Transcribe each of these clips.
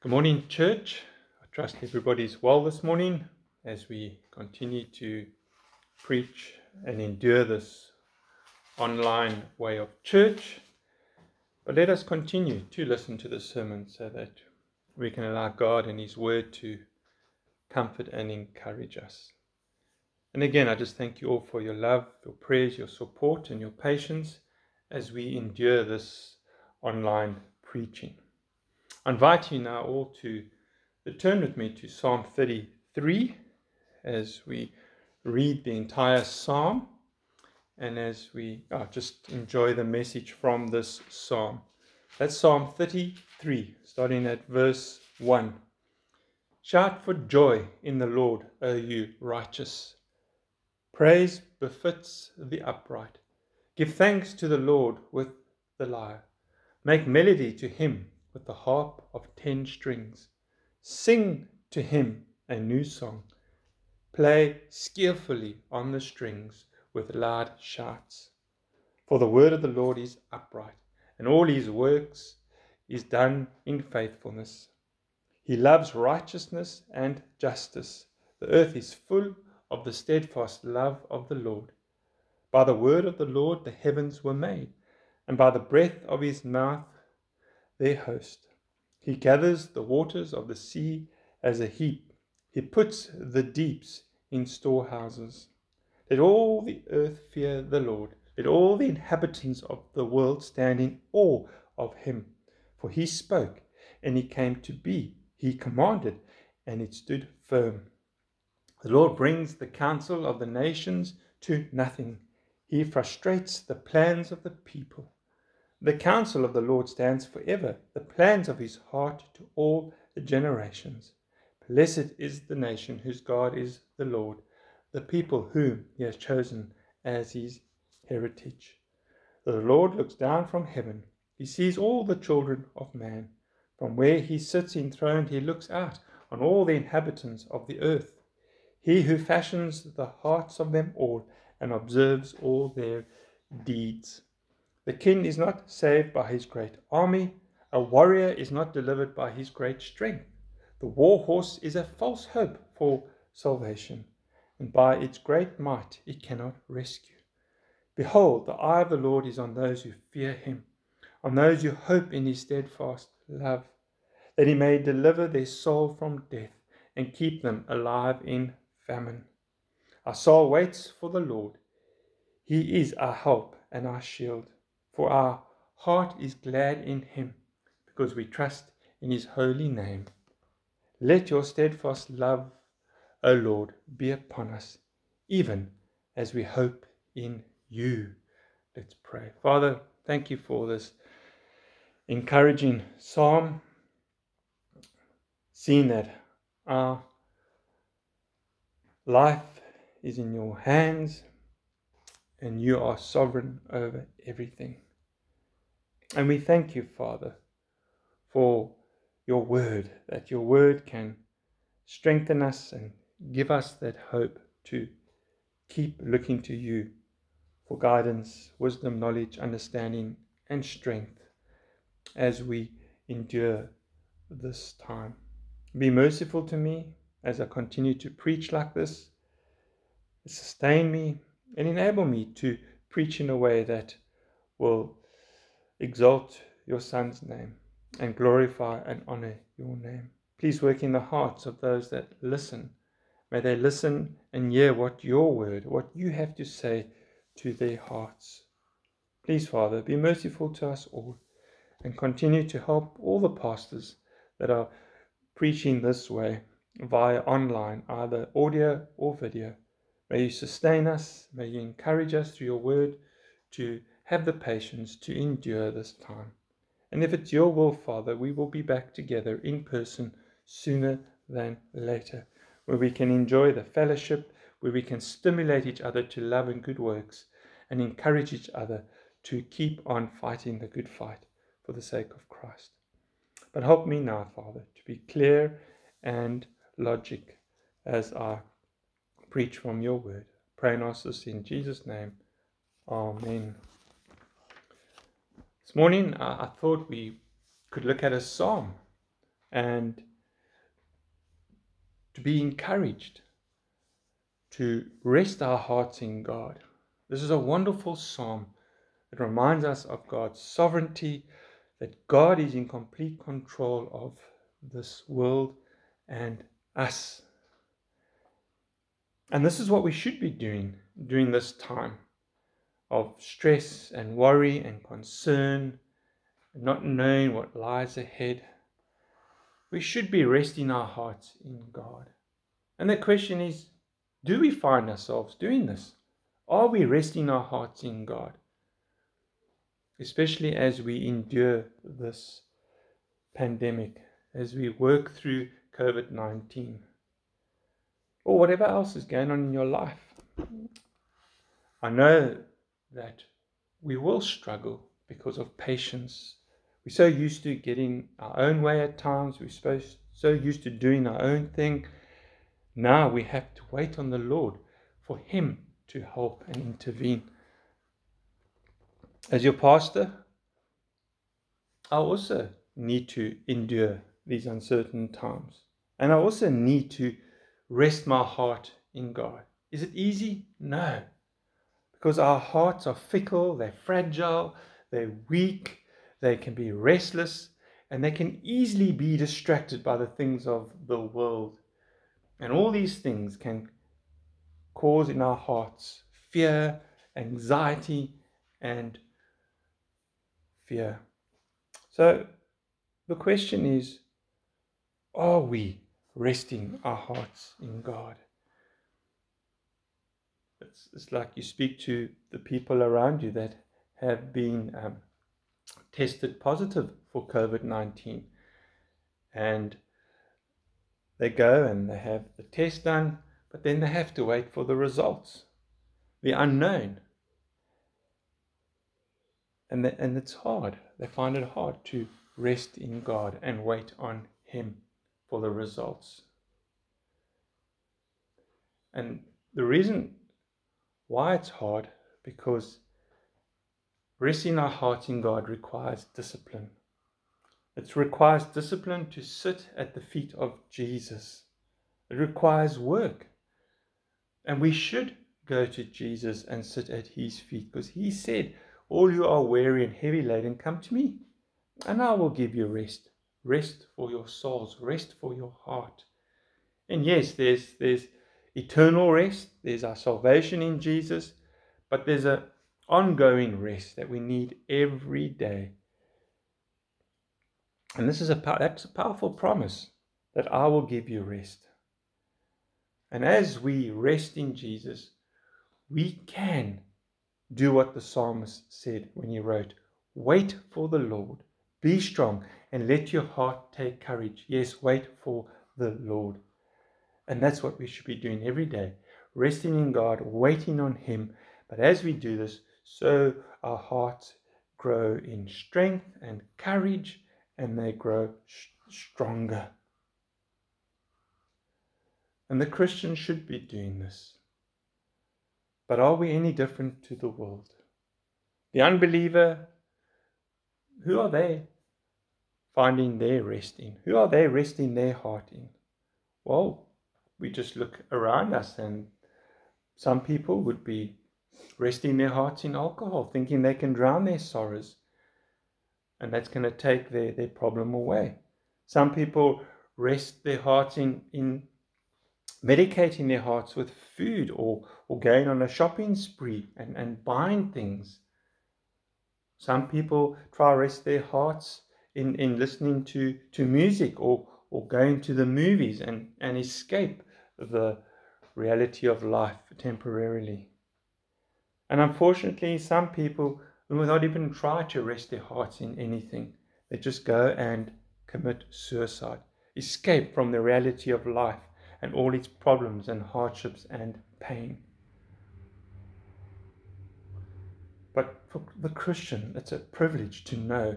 Good morning, church. I trust everybody's well this morning as we continue to preach and endure this online way of church. But let us continue to listen to the sermon so that we can allow God and His Word to comfort and encourage us. And again, I just thank you all for your love, your prayers, your support, and your patience as we endure this online preaching. I invite you now all to turn with me to Psalm 33 as we read the entire psalm and as we oh, just enjoy the message from this psalm. That's Psalm 33, starting at verse 1. Shout for joy in the Lord, O you righteous. Praise befits the upright. Give thanks to the Lord with the lyre. Make melody to him with the harp of ten strings. Sing to him a new song. Play skillfully on the strings with loud shouts. For the word of the Lord is upright, and all his works is done in faithfulness. He loves righteousness and justice. The earth is full of the steadfast love of the Lord. By the word of the Lord the heavens were made, and by the breath of his mouth their host. He gathers the waters of the sea as a heap. He puts the deeps in storehouses. Let all the earth fear the Lord. Let all the inhabitants of the world stand in awe of him. For he spoke, and he came to be. He commanded, and it stood firm. The Lord brings the counsel of the nations to nothing. He frustrates the plans of the people. The counsel of the Lord stands forever, the plans of his heart to all the generations. Blessed is the nation whose God is the Lord, the people whom he has chosen as his heritage. The Lord looks down from heaven. He sees all the children of man. From where he sits enthroned, he looks out on all the inhabitants of the earth. He who fashions the hearts of them all and observes all their deeds. The king is not saved by his great army. A warrior is not delivered by his great strength. The war horse is a false hope for salvation, and by its great might it cannot rescue. Behold, the eye of the Lord is on those who fear him, on those who hope in his steadfast love, that he may deliver their soul from death and keep them alive in famine. Our soul waits for the Lord. He is our help and our shield for our heart is glad in him, because we trust in his holy name. Let your steadfast love, O Lord, be upon us, even as we hope in you. Let's pray. Father, thank you for this encouraging psalm, seeing that our life is in your hands and you are sovereign over everything. And we thank you, Father, for your word, that your word can strengthen us and give us that hope to keep looking to you for guidance, wisdom, knowledge, understanding, and strength as we endure this time. Be merciful to me as I continue to preach like this. Sustain me and enable me to preach in a way that will exalt your Son's name and glorify and honor your name. Please work in the hearts of those that listen. May they listen and hear what your word, what you have to say to their hearts. Please, Father, be merciful to us all and continue to help all the pastors that are preaching this way via online, either audio or video. May you sustain us, may you encourage us through your word to have the patience to endure this time. And if it's your will, Father, we will be back together in person sooner than later, where we can enjoy the fellowship, where we can stimulate each other to love and good works, and encourage each other to keep on fighting the good fight for the sake of Christ. But help me now, Father, to be clear and logic as I preach from your word. Pray and ask this in Jesus' name. Amen. This morning, uh, I thought we could look at a psalm and to be encouraged to rest our hearts in God. This is a wonderful psalm. It reminds us of God's sovereignty, that God is in complete control of this world and us. And this is what we should be doing during this time of stress and worry and concern, not knowing what lies ahead. We should be resting our hearts in God. And the question is do we find ourselves doing this? Are we resting our hearts in God? Especially as we endure this pandemic, as we work through COVID 19, or whatever else is going on in your life. I know that we will struggle because of patience. We're so used to getting our own way at times, we're supposed, so used to doing our own thing. Now we have to wait on the Lord for Him to help and intervene. As your pastor, I also need to endure these uncertain times. And I also need to rest my heart in God. Is it easy? No. Because our hearts are fickle, they're fragile, they're weak, they can be restless, and they can easily be distracted by the things of the world. And all these things can cause in our hearts fear, anxiety, and fear. So the question is are we resting our hearts in God? It's, it's like you speak to the people around you that have been um, tested positive for COVID 19 and they go and they have the test done but then they have to wait for the results, the unknown. And, the, and it's hard. They find it hard to rest in God and wait on Him for the results. And the reason why it's hard, because resting our hearts in God requires discipline. It requires discipline to sit at the feet of Jesus. It requires work. And we should go to Jesus and sit at his feet because he said, All you are weary and heavy laden, come to me, and I will give you rest. Rest for your souls, rest for your heart. And yes, there's there's eternal rest, there's our salvation in Jesus, but there's an ongoing rest that we need every day. And this is a that's a powerful promise that I will give you rest. And as we rest in Jesus, we can do what the psalmist said when he wrote, Wait for the Lord, be strong, and let your heart take courage. Yes, wait for the Lord. And that's what we should be doing every day resting in God, waiting on Him. But as we do this, so our hearts grow in strength and courage, and they grow sh- stronger. And the Christian should be doing this. But are we any different to the world? The unbeliever, who are they finding their rest in? Who are they resting their heart in? Well, we just look around us, and some people would be resting their hearts in alcohol, thinking they can drown their sorrows, and that's going to take their, their problem away. Some people rest their hearts in, in medicating their hearts with food or, or going on a shopping spree and, and buying things. Some people try to rest their hearts in, in listening to, to music or, or going to the movies and, and escape the reality of life temporarily. And unfortunately, some people will not even try to rest their hearts in anything. They just go and commit suicide, escape from the reality of life and all its problems and hardships and pain. But for the Christian, it's a privilege to know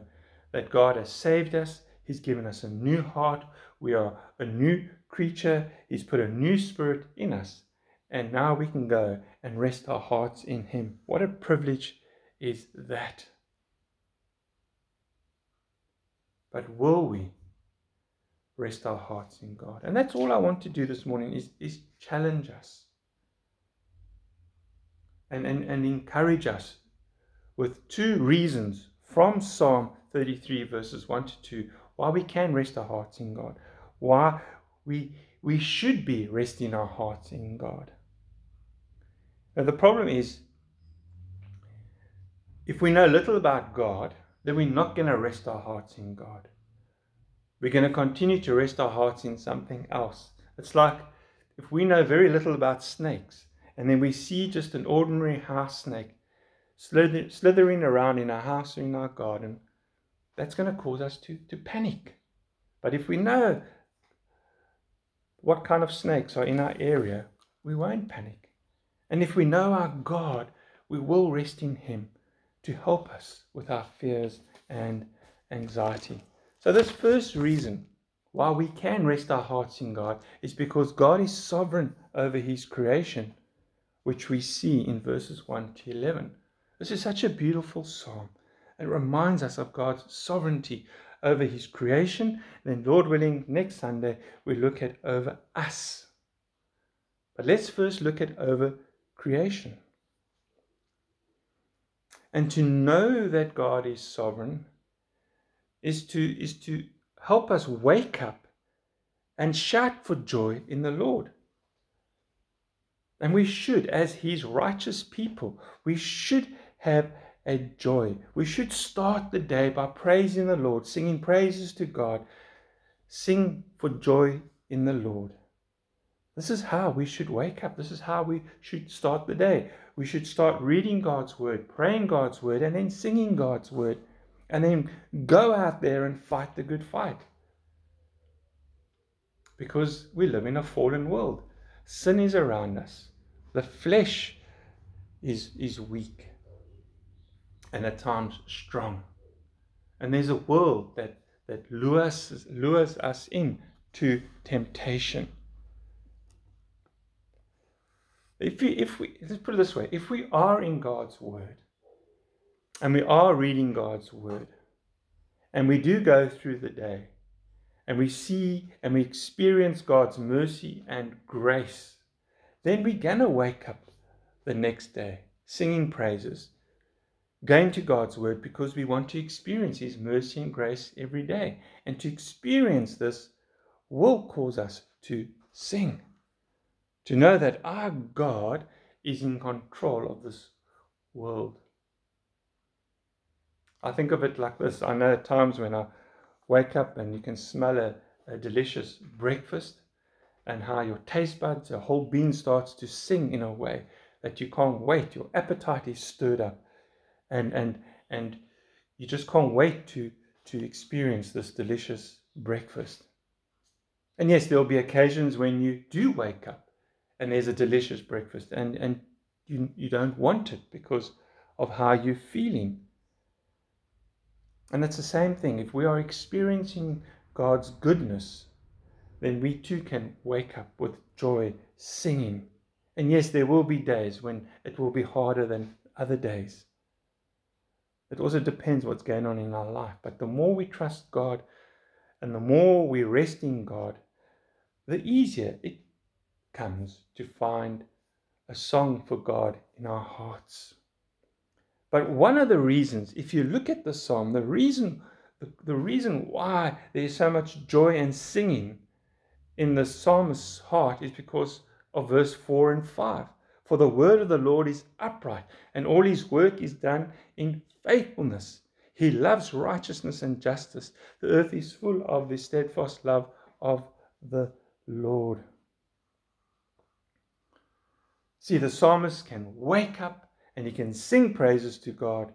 that God has saved us. He's given us a new heart. We are a new creature. He's put a new spirit in us. And now we can go and rest our hearts in Him. What a privilege is that! But will we rest our hearts in God. And that's all I want to do this morning is, is challenge us and, and, and encourage us with two reasons from Psalm 33, verses 1 to 2, why we can rest our hearts in God, why we, we should be resting our hearts in God. Now, the problem is, if we know little about God, then we're not going to rest our hearts in God. We're going to continue to rest our hearts in something else. It's like if we know very little about snakes and then we see just an ordinary house snake slithering around in our house or in our garden, that's going to cause us to, to panic. But if we know what kind of snakes are in our area, we won't panic. And if we know our God, we will rest in Him to help us with our fears and anxiety. So, this first reason why we can rest our hearts in God is because God is sovereign over His creation, which we see in verses 1 to 11. This is such a beautiful psalm. It reminds us of God's sovereignty over His creation. Then, Lord willing, next Sunday we look at over us. But let's first look at over creation. And to know that God is sovereign is to, is to help us wake up and shout for joy in the Lord. And we should, as His righteous people, we should have a joy. We should start the day by praising the Lord, singing praises to God. Sing for joy in the Lord. This is how we should wake up. This is how we should start the day. We should start reading God's word, praying God's word, and then singing God's word. And then go out there and fight the good fight. Because we live in a fallen world. Sin is around us. The flesh is, is weak and at times strong. And there's a world that, that lures, lures us in to temptation. If we, if we, let's put it this way if we are in God's Word and we are reading God's Word and we do go through the day and we see and we experience God's mercy and grace, then we're going to wake up the next day singing praises, going to God's Word because we want to experience His mercy and grace every day. And to experience this will cause us to sing to know that our God is in control of this world. I think of it like this. I know at times when I wake up and you can smell a, a delicious breakfast and how your taste buds, your whole being starts to sing in a way that you can't wait. Your appetite is stirred up and and and you just can't wait to to experience this delicious breakfast. And yes, there'll be occasions when you do wake up and there's a delicious breakfast and, and you, you don't want it because of how you're feeling. And that's the same thing. If we are experiencing God's goodness, then we too can wake up with joy, singing. And yes, there will be days when it will be harder than other days. It also depends what's going on in our life. But the more we trust God and the more we rest in God, the easier it comes to find a song for God in our hearts. But one of the reasons, if you look at the psalm, the reason the, the reason why there's so much joy and singing in the psalmist's heart is because of verse 4 and 5. For the word of the Lord is upright, and all his work is done in faithfulness. He loves righteousness and justice. The earth is full of the steadfast love of the Lord. See, the psalmist can wake up and he can sing praises to God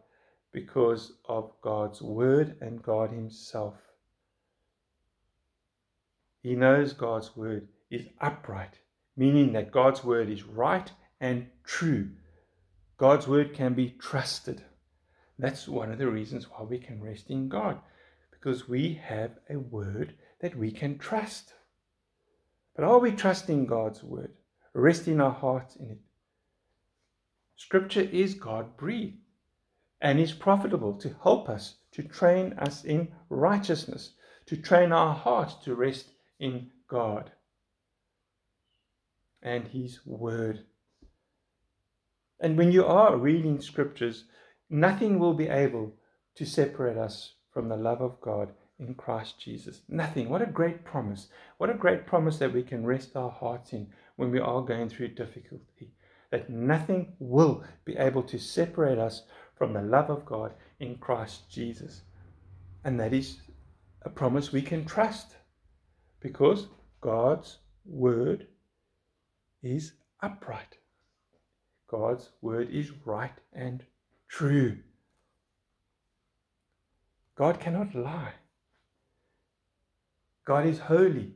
because of God's word and God himself. He knows God's word is upright, meaning that God's word is right and true. God's word can be trusted. That's one of the reasons why we can rest in God, because we have a word that we can trust. But are we trusting God's word? resting our hearts in it. Scripture is God breathed and is profitable to help us, to train us in righteousness, to train our hearts to rest in God and His Word. And when you are reading scriptures, nothing will be able to separate us from the love of God in Christ Jesus. Nothing. What a great promise. What a great promise that we can rest our hearts in when we are going through difficulty. That nothing will be able to separate us from the love of God in Christ Jesus. And that is a promise we can trust because God's word is upright. God's word is right and true. God cannot lie. God is holy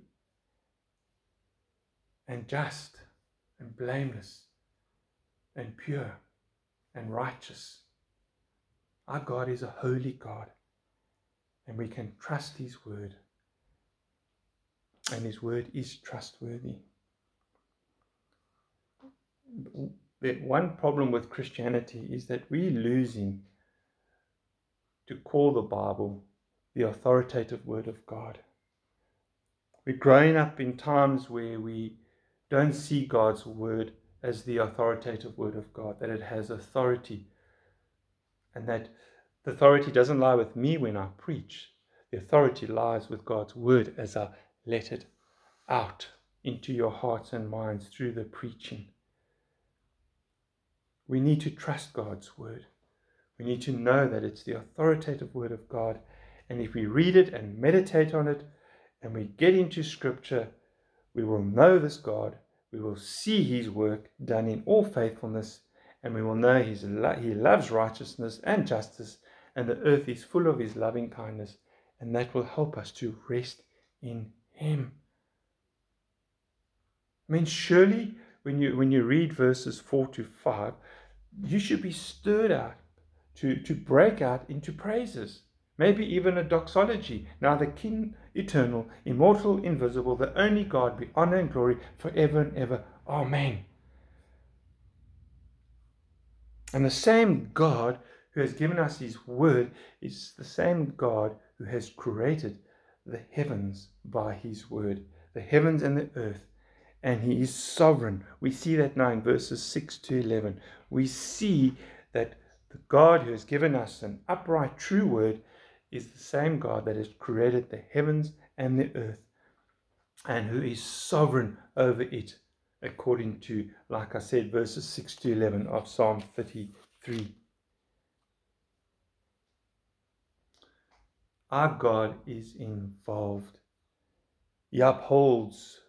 and just and blameless and pure and righteous. Our God is a holy God, and we can trust His word, and His word is trustworthy. The one problem with Christianity is that we're losing to call the Bible the authoritative word of God. We're growing up in times where we don't see God's word as the authoritative word of God, that it has authority, and that the authority doesn't lie with me when I preach. The authority lies with God's word as I let it out into your hearts and minds through the preaching. We need to trust God's word. We need to know that it's the authoritative word of God. And if we read it and meditate on it and we get into scripture, we will know this God. We will see his work done in all faithfulness. And we will know he's lo- he loves righteousness and justice. And the earth is full of his loving kindness. And that will help us to rest in him. I mean, surely when you, when you read verses 4 to 5, you should be stirred up to, to break out into praises, maybe even a doxology. Now, the King eternal, immortal, invisible, the only God, be honor and glory forever and ever. Amen. And the same God who has given us his word is the same God who has created the heavens by his word, the heavens and the earth. And he is sovereign. We see that now in verses 6 to 11. We see that the God who has given us an upright, true word is the same God that has created the heavens and the earth and who is sovereign over it, according to, like I said, verses 6 to 11 of Psalm 33. Our God is involved. He upholds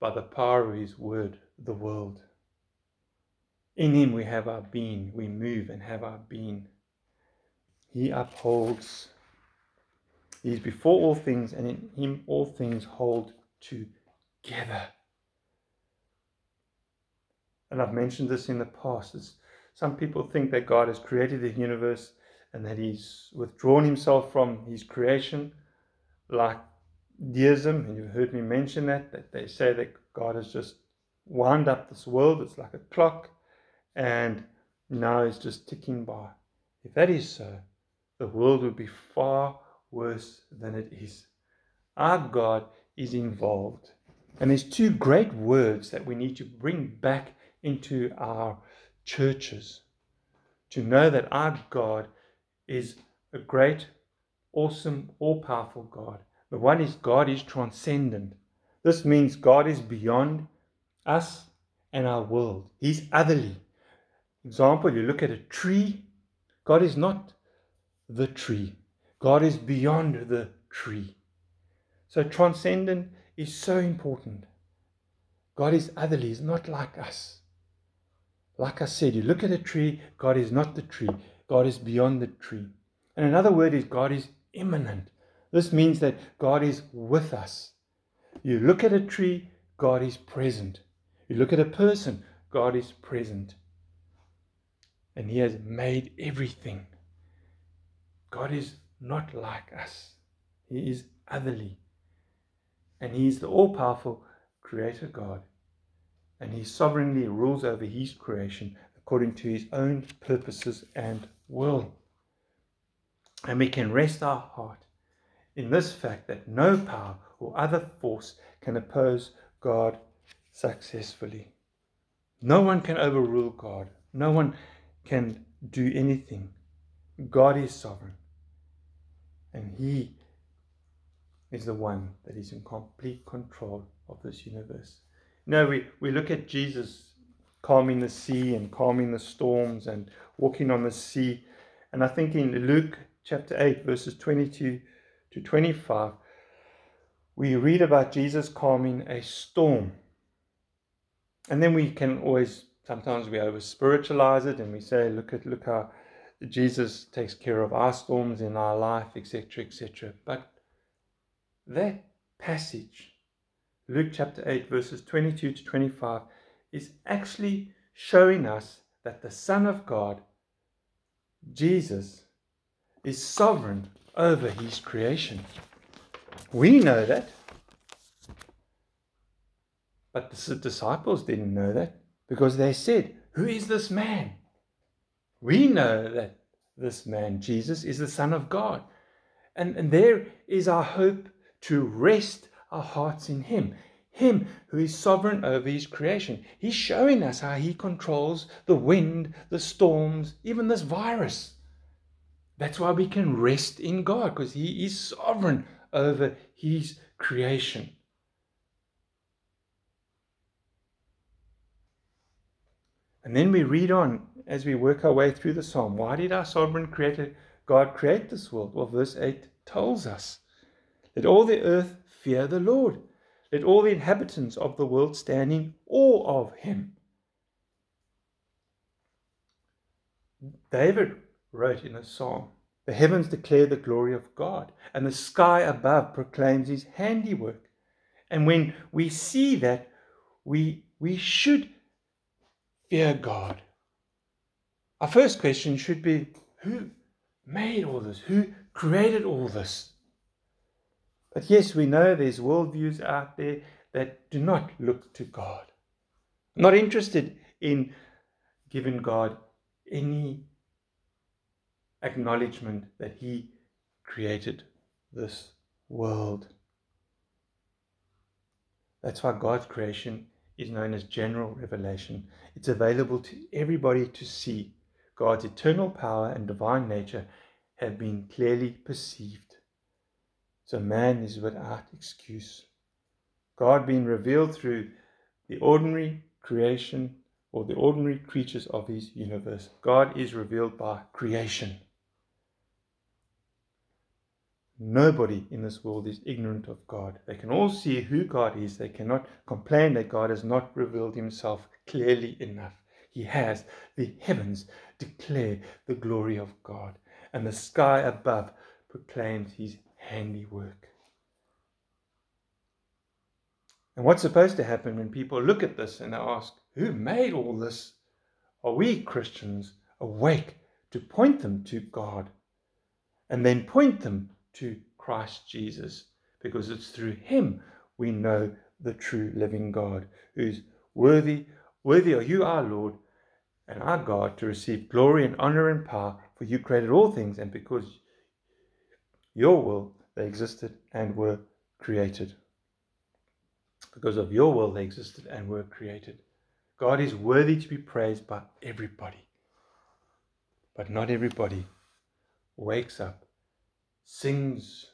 by the power of His word the world. In him we have our being, we move and have our being. He upholds, he is before all things, and in him all things hold together. And I've mentioned this in the past. It's, some people think that God has created the universe and that he's withdrawn himself from his creation, like deism, and you've heard me mention that, that they say that God has just wound up this world. It's like a clock and now it's just ticking by. If that is so, the world would be far worse than it is. Our God is involved. And there's two great words that we need to bring back into our churches to know that our God is a great, awesome, all powerful God. The one is God is transcendent. This means God is beyond us and our world, He's otherly. Example, you look at a tree, God is not the tree, God is beyond the tree. So, transcendent is so important. God is otherly, He's not like us. Like I said, you look at a tree, God is not the tree, God is beyond the tree. And another word is God is immanent. This means that God is with us. You look at a tree, God is present. You look at a person, God is present and He has made everything. God is not like us, He is otherly. And He is the all powerful Creator God. And He sovereignly rules over His creation according to His own purposes and will. And we can rest our heart in this fact that no power or other force can oppose God successfully. No one can overrule God. No one can do anything. God is sovereign. And He is the one that is in complete control of this universe. Now we, we look at Jesus calming the sea and calming the storms and walking on the sea. And I think in Luke chapter 8, verses 22 to 25, we read about Jesus calming a storm. And then we can always, sometimes we over spiritualize it and we say, look at, look how Jesus takes care of our storms in our life, etc., etc. But that passage, Luke chapter 8, verses 22 to 25, is actually showing us that the Son of God, Jesus, is sovereign over his creation. We know that. But the disciples didn't know that because they said, Who is this man? We know that this man, Jesus, is the Son of God. And, and there is our hope to rest our hearts in Him. Him who is sovereign over His creation. He's showing us how He controls the wind, the storms, even this virus. That's why we can rest in God because He is sovereign over His creation. And then we read on as we work our way through the psalm. Why did our sovereign creator God create this world? Well, verse 8 tells us Let all the earth fear the Lord. Let all the inhabitants of the world stand in awe of him. David wrote in a psalm The heavens declare the glory of God, and the sky above proclaims his handiwork. And when we see that, we, we should fear God. Our first question should be Who made all this? Who created all this? But yes, we know there's worldviews out there that do not look to God, not interested in giving God any acknowledgement that He created this world. That's why God's creation is known as general revelation. It's available to everybody to see. God's eternal power and divine nature have been clearly perceived. So man is without excuse. God being revealed through the ordinary creation or the ordinary creatures of his universe. God is revealed by creation. Nobody in this world is ignorant of God. They can all see who God is. They cannot complain that God has not revealed himself clearly enough. He has. The heavens declare the glory of God, and the sky above proclaims his handiwork. And what's supposed to happen when people look at this and they ask, Who made all this? Are we Christians awake to point them to God and then point them to Christ Jesus, because it's through him we know the true living God, who's worthy, worthy are you, our Lord, and our God, to receive glory and honor and power, for you created all things, and because your will they existed and were created. Because of your will they existed and were created. God is worthy to be praised by everybody. But not everybody wakes up sings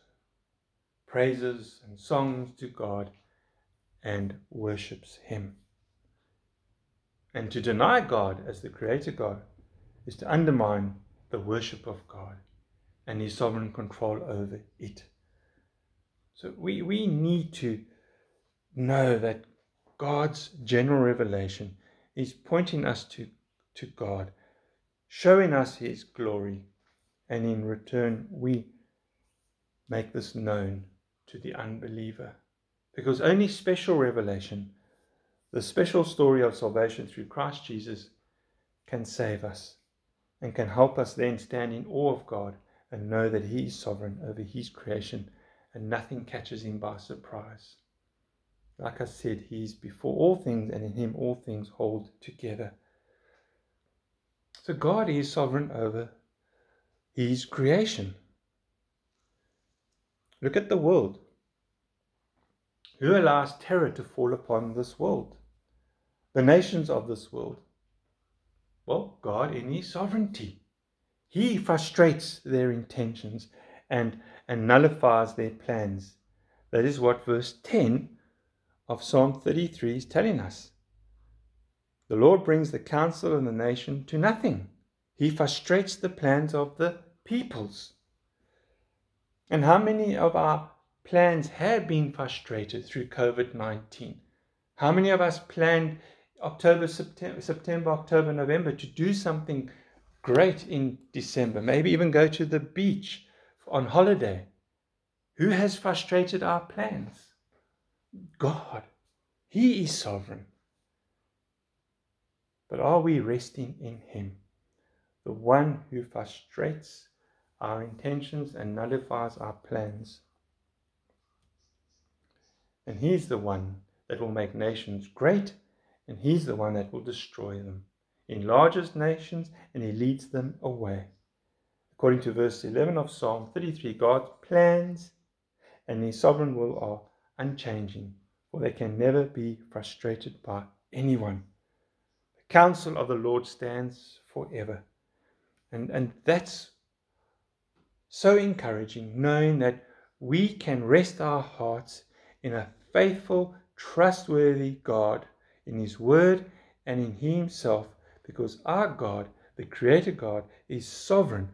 praises and songs to God and worships Him. And to deny God as the Creator God is to undermine the worship of God and His sovereign control over it. So we, we need to know that God's general revelation is pointing us to, to God, showing us His glory, and in return we make this known to the unbeliever. Because only special revelation, the special story of salvation through Christ Jesus, can save us and can help us then stand in awe of God and know that He is sovereign over His creation and nothing catches Him by surprise. Like I said, He is before all things, and in Him all things hold together. So God is sovereign over His creation. Look at the world. Who allows terror to fall upon this world? The nations of this world. Well, God in His sovereignty. He frustrates their intentions and, and nullifies their plans. That is what verse 10 of Psalm 33 is telling us. The Lord brings the counsel of the nation to nothing. He frustrates the plans of the peoples. And how many of our plans have been frustrated through COVID 19? How many of us planned October, September, September, October, November to do something great in December? Maybe even go to the beach on holiday. Who has frustrated our plans? God. He is sovereign. But are we resting in Him? The one who frustrates our intentions and nullifies our plans. And He's the one that will make nations great, and He's the one that will destroy them. He enlarges nations and He leads them away. According to verse 11 of Psalm 33, God's plans and His sovereign will are unchanging, for they can never be frustrated by anyone. The counsel of the Lord stands forever. And, and that's so encouraging, knowing that we can rest our hearts in a faithful, trustworthy God, in His Word and in Himself, because our God, the Creator God, is sovereign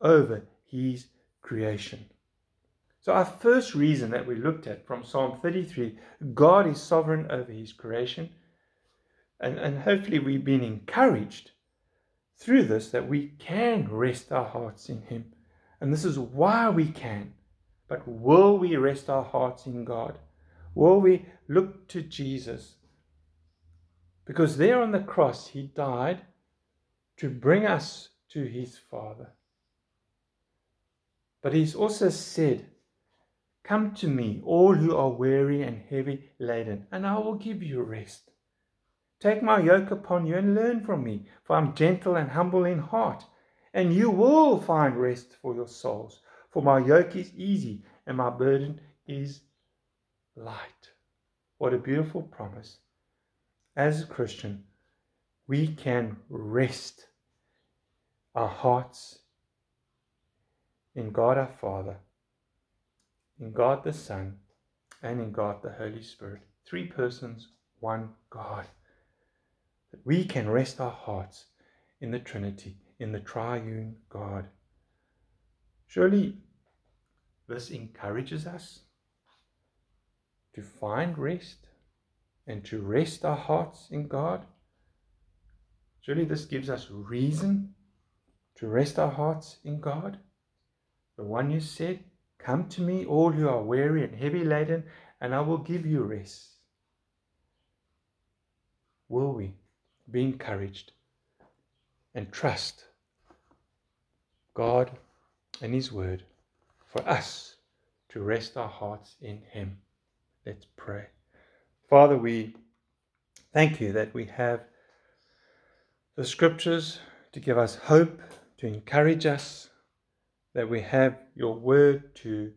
over His creation. So, our first reason that we looked at from Psalm 33 God is sovereign over His creation. And, and hopefully, we've been encouraged through this that we can rest our hearts in Him. And this is why we can. But will we rest our hearts in God? Will we look to Jesus? Because there on the cross, He died to bring us to His Father. But He's also said, Come to me, all who are weary and heavy laden, and I will give you rest. Take my yoke upon you and learn from me, for I'm gentle and humble in heart and you will find rest for your souls. For my yoke is easy and my burden is light. What a beautiful promise. As a Christian, we can rest our hearts in God our Father, in God the Son, and in God the Holy Spirit. Three persons, one God. That we can rest our hearts in the Trinity in the triune God. Surely this encourages us to find rest and to rest our hearts in God. Surely this gives us reason to rest our hearts in God. The one who said, Come to me, all who are weary and heavy laden, and I will give you rest. Will we be encouraged and trust God and His Word for us to rest our hearts in Him. Let's pray. Father, we thank you that we have the scriptures to give us hope, to encourage us, that we have your word to,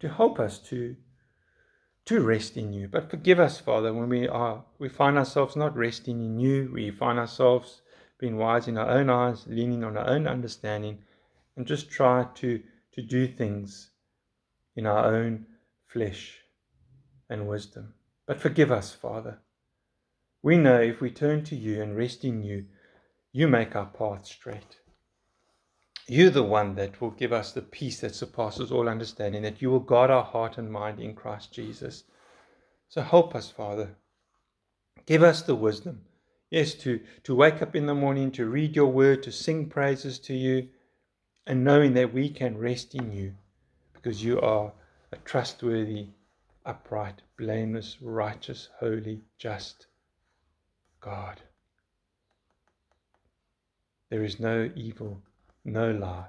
to help us to, to rest in you. But forgive us, Father, when we are we find ourselves not resting in you, we find ourselves being wise in our own eyes, leaning on our own understanding, and just try to, to do things in our own flesh and wisdom. But forgive us, Father. We know if we turn to you and rest in you, you make our path straight. You're the one that will give us the peace that surpasses all understanding, that you will guard our heart and mind in Christ Jesus. So help us, Father. Give us the wisdom Yes, to, to wake up in the morning, to read your word, to sing praises to you, and knowing that we can rest in you because you are a trustworthy, upright, blameless, righteous, holy, just God. There is no evil, no lie,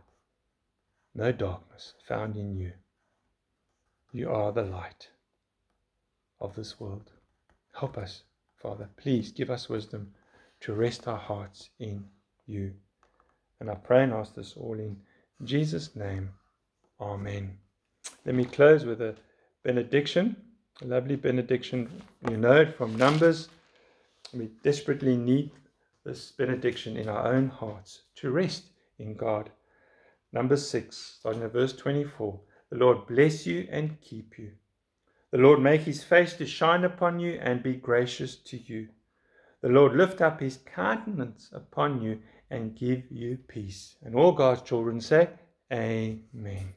no darkness found in you. You are the light of this world. Help us Father, please give us wisdom to rest our hearts in you. And I pray and ask this all in Jesus' name. Amen. Let me close with a benediction A lovely benediction. You know it from Numbers. We desperately need this benediction in our own hearts to rest in God. Number 6, starting at verse 24. The Lord bless you and keep you. The Lord make his face to shine upon you and be gracious to you. The Lord lift up his countenance upon you and give you peace. And all God's children say, Amen.